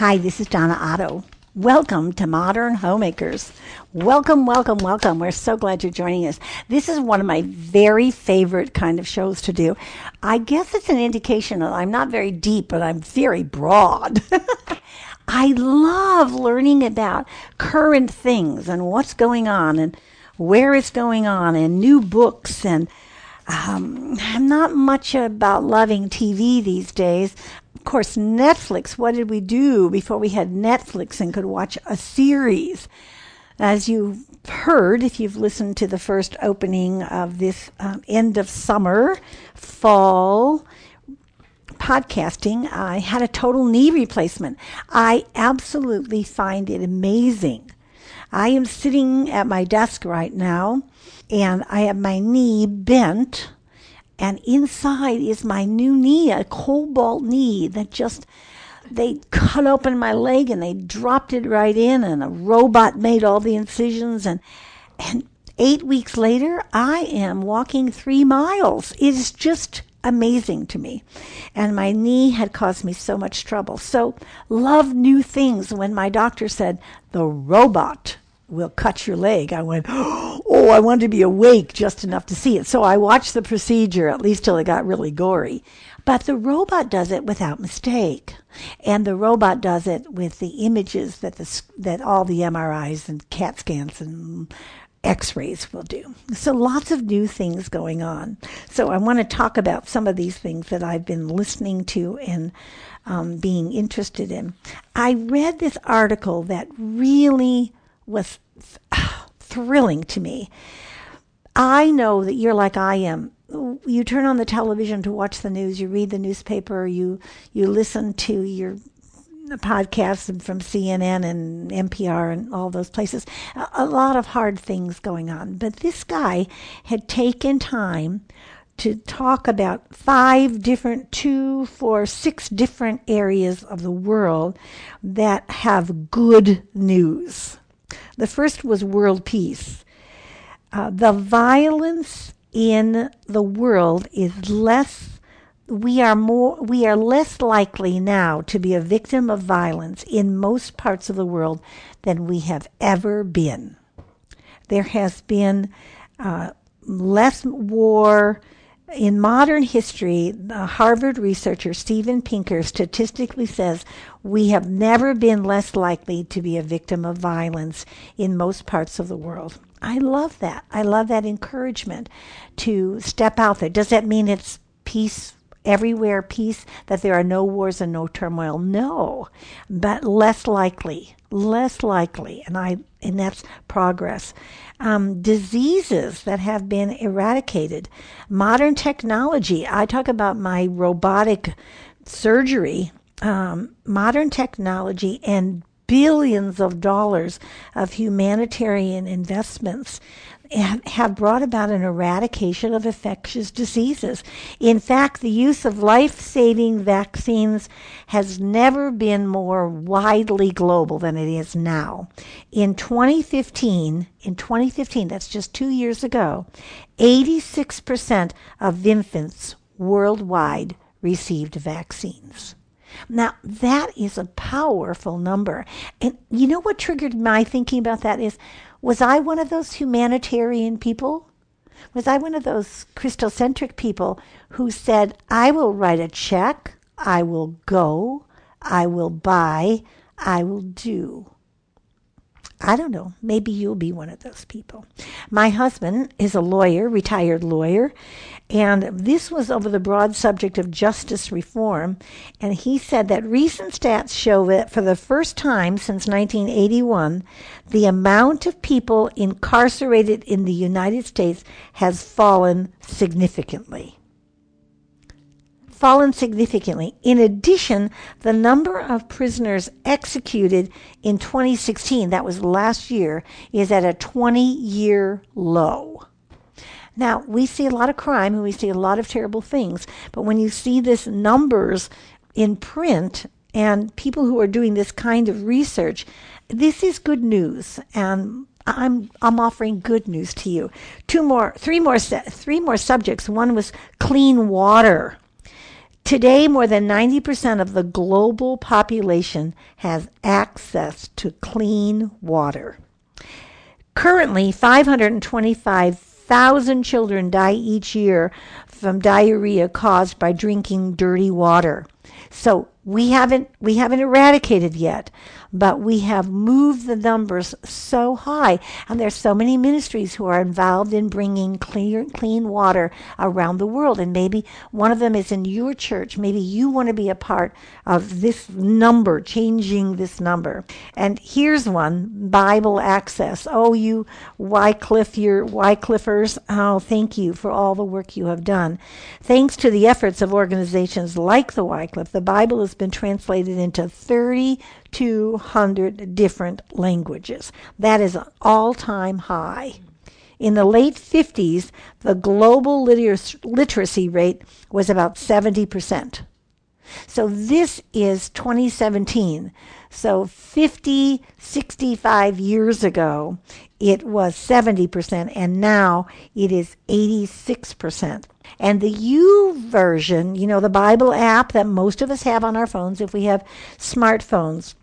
Hi, this is Donna Otto. Welcome to Modern Homemakers. Welcome, welcome, welcome. We're so glad you're joining us. This is one of my very favorite kind of shows to do. I guess it's an indication that I'm not very deep, but I'm very broad. I love learning about current things and what's going on and where it's going on and new books and um, I'm not much about loving TV these days. Course, Netflix. What did we do before we had Netflix and could watch a series? As you've heard, if you've listened to the first opening of this um, end of summer, fall podcasting, I had a total knee replacement. I absolutely find it amazing. I am sitting at my desk right now and I have my knee bent, and inside is my new knee, a cobalt knee that just they cut open my leg and they dropped it right in, and a robot made all the incisions, and and eight weeks later, I am walking three miles. It is just amazing to me. And my knee had caused me so much trouble. So, love new things. When my doctor said, the robot will cut your leg. I went, oh, I wanted to be awake just enough to see it. So I watched the procedure, at least till it got really gory. But the robot does it without mistake. And the robot does it with the images that the, that all the MRIs and CAT scans and x-rays will do. So lots of new things going on. So I want to talk about some of these things that I've been listening to and um, being interested in. I read this article that really was thrilling to me. I know that you're like I am. You turn on the television to watch the news, you read the newspaper, you you listen to your podcasts from CNN and NPR and all those places. A, lot of hard things going on. But this guy had taken time to talk about five different, two, four, six different areas of the world that have good news. The first was world peace. Uh, the violence in the world is less we are more we are less likely now to be a victim of violence in most parts of the world than we have ever been. There has been uh, less war, in modern history, the Harvard researcher Steven Pinker statistically says we have never been less likely to be a victim of violence in most parts of the world. I love that. I love that encouragement to step out there. Does that mean it's peace everywhere, peace, that there are no wars and no turmoil? No, but less likely, less likely. And I, and that's progress um, diseases that have been eradicated. Modern technology, I talk about my robotic surgery, um, modern technology and billions of dollars of humanitarian investments have brought about an eradication of infectious diseases. In fact, the use of life saving vaccines has never been more widely global than it is now. In 2015, in 2015, that's just two years ago, 86% of infants worldwide received vaccines. Now, that is a powerful number. And you know what triggered my thinking about that is was I one of those humanitarian people? Was I one of those Christocentric people who said, I will write a check, I will go, I will buy, I will do? I don't know. Maybe you'll be one of those people. My husband is a lawyer, retired lawyer, and this was over the broad subject of justice reform. And he said that recent stats show that for the first time since 1981, the amount of people incarcerated in the United States has fallen significantly fallen significantly. In addition, the number of prisoners executed in 2016, that was last year, is at a 20 year low. Now, we see a lot of crime and we see a lot of terrible things, but when you see this numbers in print and people who are doing this kind of research, this is good news. And I'm I'm offering good news to you. Two more, three more, three more subjects. One was clean water Today, more than 90% of the global population has access to clean water. Currently, 525,000 children die each year from diarrhea caused by drinking dirty water. So we haven't we haven't eradicated yet, but we have moved the numbers so high, and there's so many ministries who are involved in bringing clear clean water around the world, and maybe one of them is in your church. Maybe you want to be a part of this number, changing this number. And here's one: Bible access. Oh, you Wycliffe, your Wycliffers. Oh, thank you for all the work you have done. Thanks to the efforts of organizations like the Wycliffe, the Bible has been translated into 3,200 different languages. That is an all time high. In the late 50s, the global liter- literacy rate was about 70%. So this is 2017. So 50, 65 years ago, it was 70%, and now it is 86%. And the YouVersion, you know, the Bible app that most of us have on our phones if we have smartphones,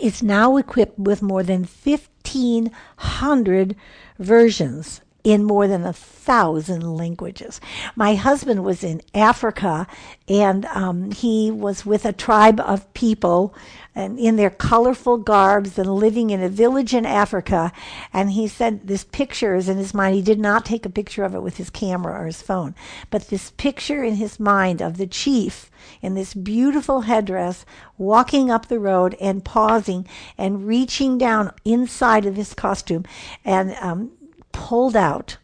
is now equipped with more than 1,500 versions in more than a thousand languages. My husband was in Africa and um, he was with a tribe of people and in their colorful garbs and living in a village in Africa. And he said this picture is in his mind. He did not take a picture of it with his camera or his phone, but this picture in his mind of the chief in this beautiful headdress walking up the road and pausing and reaching down inside of his costume and um, pulled out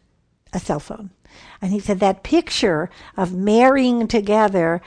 a cell phone. And he said that picture of marrying together,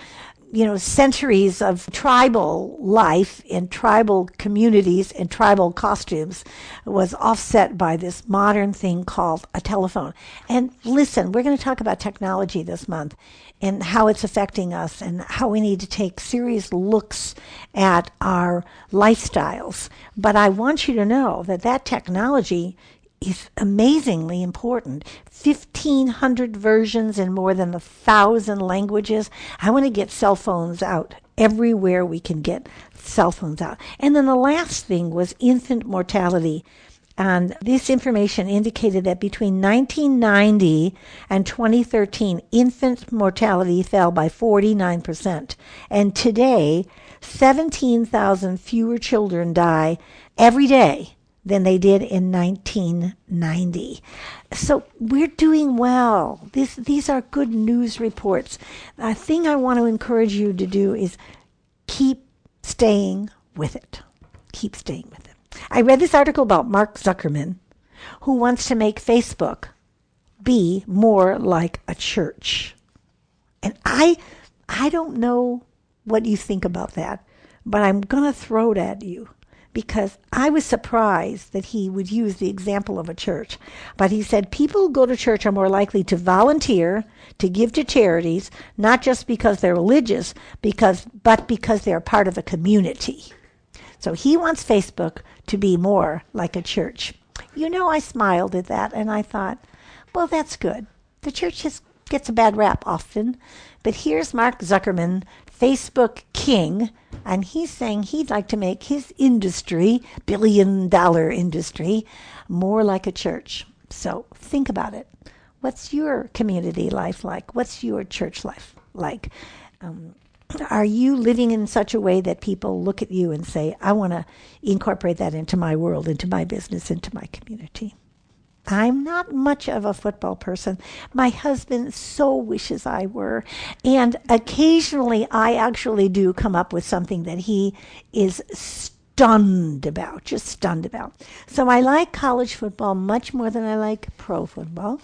you know, centuries of tribal life in tribal communities and tribal costumes was offset by this modern thing called a telephone. And listen, we're going to talk about technology this month and how it's affecting us and how we need to take serious looks at our lifestyles. But I want you to know that that technology is amazingly important. 1,500 versions in more than a thousand languages. I want to get cell phones out everywhere we can get cell phones out. And then the last thing was infant mortality. And this information indicated that between 1990 and 2013, infant mortality fell by 49%. And today, 17,000 fewer children die every day than they did in 1990. So we're doing well. This, these are good news reports. The thing I want to encourage you to do is keep staying with it. Keep staying with it. I read this article about Mark Zuckerberg, who wants to make Facebook be more like a church. And I I don't know what you think about that, but I'm going to throw it at you because I was surprised that he would use the example of a church. But he said people who go to church are more likely to volunteer, to give to charities, not just because they're religious, because but because they're part of a community. So he wants Facebook to be more like a church. You know, I smiled at that and I thought, well, that's good. The church gets a bad rap often. But here's Mark Zuckerberg, Facebook king, and he's saying he'd like to make his industry, billion dollar industry, more like a church. So think about it. What's your community life like? What's your church life like? Um, are you living in such a way that people look at you and say, I want to incorporate that into my world, into my business, into my community? I'm not much of a football person. My husband so wishes I were. And occasionally I actually do come up with something that he is stunned about, just stunned about. So I like college football much more than I like pro football.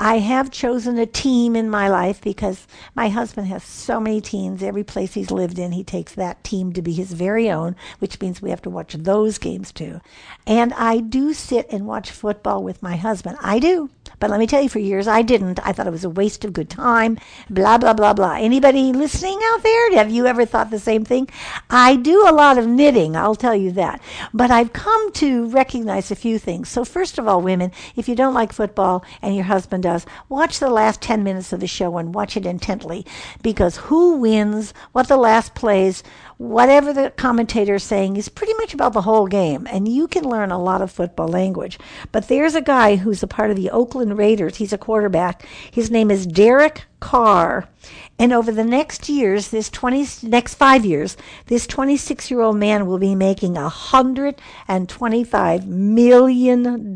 I have chosen a team in my life because my husband has so many teams. Every place he's lived in, he takes that team to be his very own, which means we have to watch those games too. And I do sit and watch football with my husband. I do. But let me tell you, for years I didn't. I thought it was a waste of good time, blah, blah, blah, blah. Anybody listening out there? Have you ever thought the same thing? I do a lot of knitting, I'll tell you that. But I've come to recognize a few things. So, first of all, women, if you don't like football and your husband does, watch the last 10 minutes of the show and watch it intently because who wins, what the last plays, whatever the commentator is saying is pretty much about the whole game, and you can learn a lot of football language. But there's a guy who's a part of the Oakland Raiders. He's a quarterback. His name is Derek Carr. And over the next years, this 20, next five years, this 26 year old man will be making $125 million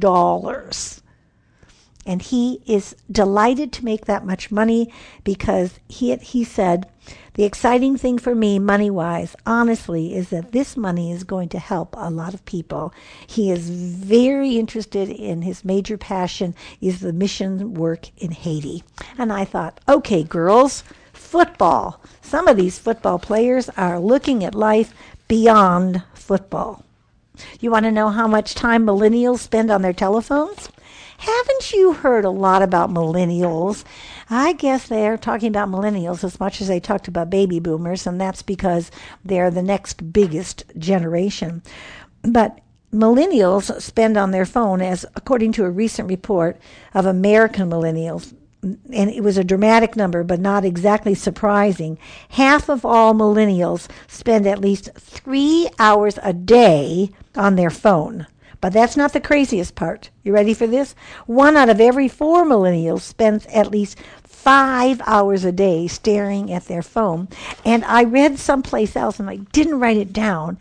and he is delighted to make that much money because he he said the exciting thing for me money wise honestly is that this money is going to help a lot of people. He is very interested in his major passion is the mission work in Haiti. And I thought okay girls football. Some of these football players are looking at life beyond football. You want to know how much time millennials spend on their telephones haven't you heard a lot about millennials? I guess they're talking about millennials as much as they talked about baby boomers, and that's because they're the next biggest generation. But millennials spend on their phone, as according to a recent report of American millennials, and it was a dramatic number, but not exactly surprising. Half of all millennials spend at least three hours a day on their phone. But that's not the craziest part. You ready for this? One out of every four millennials spends at least five hours a day staring at their phone. And I read someplace else, and I didn't write it down.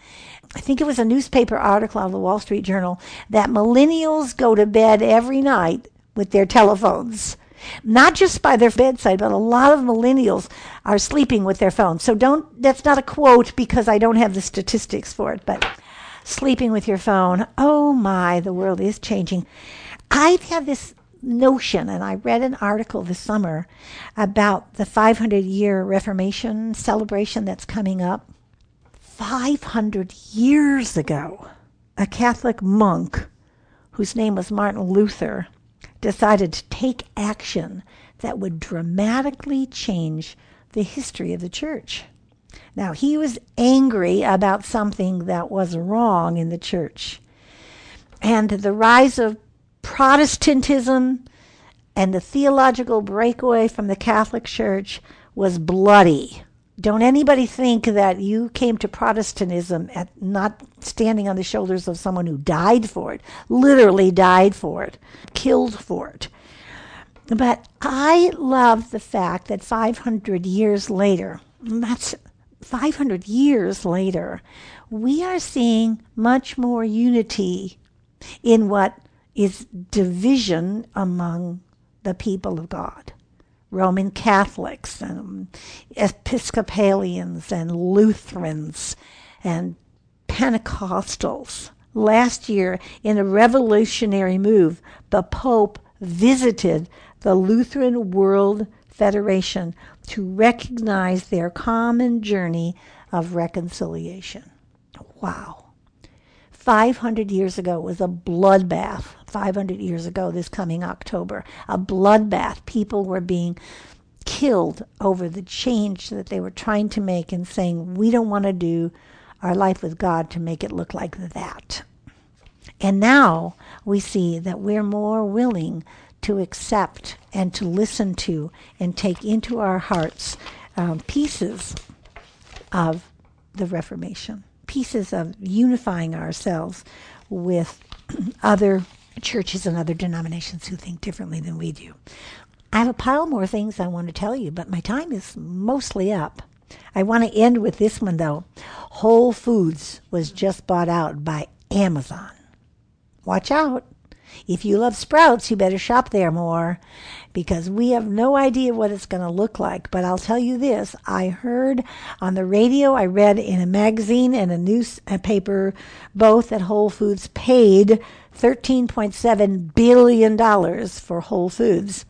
I think it was a newspaper article out of the Wall Street Journal that millennials go to bed every night with their telephones. Not just by their bedside, but a lot of millennials are sleeping with their phones. So don't, that's not a quote because I don't have the statistics for it, but sleeping with your phone. Oh my, the world is changing. I've had this notion, and I read an article this summer about the 500 year Reformation celebration that's coming up. 500 years ago, a Catholic monk whose name was Martin Luther decided to take action that would dramatically change the history of the church. Now, he was angry about something that was wrong in the church. And the rise of Protestantism and the theological breakaway from the Catholic Church was bloody. Don't anybody think that you came to Protestantism at not standing on the shoulders of someone who died for it, literally died for it, killed for it. But I love the fact that 500 years later, that's 500 years later, we are seeing much more unity in what is division among the people of God. Roman Catholics and Episcopalians and Lutherans and Pentecostals. Last year, in a revolutionary move, the Pope visited the Lutheran World Federation to recognize their common journey of reconciliation. Wow. 500 years ago was a bloodbath. 500 years ago, this coming October, a bloodbath. People were being killed over the change that they were trying to make and saying, we don't want to do our life with God to make it look like that. And now we see that we're more willing to accept and to listen to and take into our hearts um, pieces of the Reformation, pieces of unifying ourselves with other churches and other denominations who think differently than we do. I have a pile more things I want to tell you, but my time is mostly up. I want to end with this one though. Whole Foods was just bought out by Amazon. Watch out. If you love sprouts, you better shop there more because we have no idea what it's going to look like. But I'll tell you this I heard on the radio, I read in a magazine and a newspaper both that Whole Foods paid $13.7 billion for Whole Foods,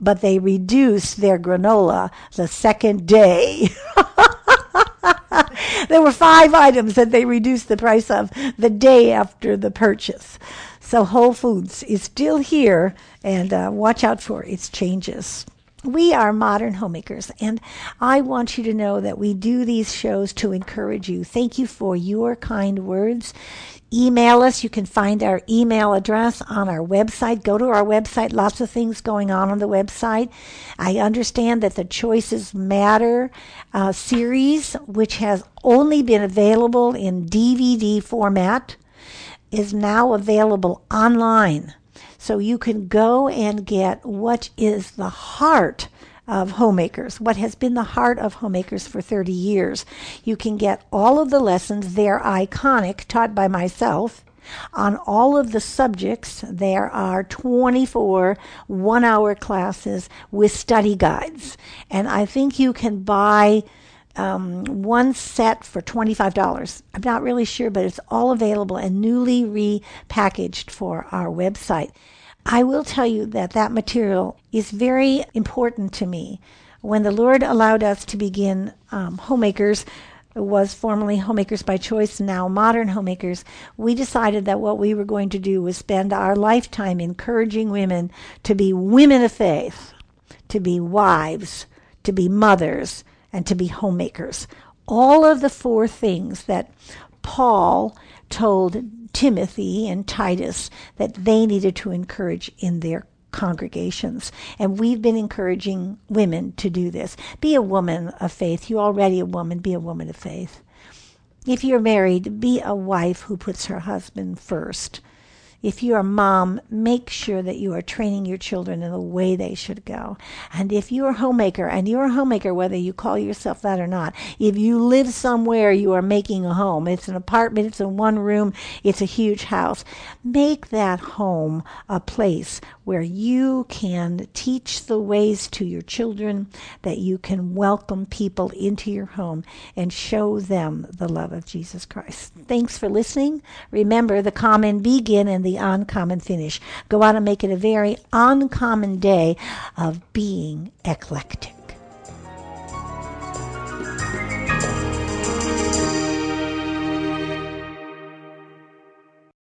but they reduced their granola the second day. there were five items that they reduced the price of the day after the purchase. So Whole Foods is still here, and uh, watch out for its changes. We are modern homemakers, and I want you to know that we do these shows to encourage you. Thank you for your kind words. Email us. You can find our email address on our website. Go to our website. Lots of things going on on the website. I understand that the Choices Matter uh, series, which has only been available in DVD format, is now available online. So you can go and get what is the heart of homemakers, what has been the heart of homemakers for 30 years. You can get all of the lessons, they're iconic, taught by myself. On all of the subjects, there are 24 one hour classes with study guides. And I think you can buy um, one set for $25. I'm not really sure, but it's all available and newly repackaged for our website. I will tell you that that material is very important to me. When the Lord allowed us to begin um, homemakers, was formerly homemakers by choice, now modern homemakers, we decided that what we were going to do was spend our lifetime encouraging women to be women of faith, to be wives, to be mothers, and to be homemakers. All of the four things that Paul told Timothy and Titus that they needed to encourage in their congregations. And we've been encouraging women to do this. Be a woman of faith. You're already a woman. Be a woman of faith. If you're married, be a wife who puts her husband first if you're a mom, make sure that you are training your children in the way they should go. And if you're a homemaker, and you're a homemaker whether you call yourself that or not, if you live somewhere you are making a home, it's an apartment, it's a one room, it's a huge house, make that home a place where you can teach the ways to your children, that you can welcome people into your home and show them the love of Jesus Christ. Thanks for listening. Remember, the common begin and uncommon finish. Go out and make it a very uncommon day of being eclectic.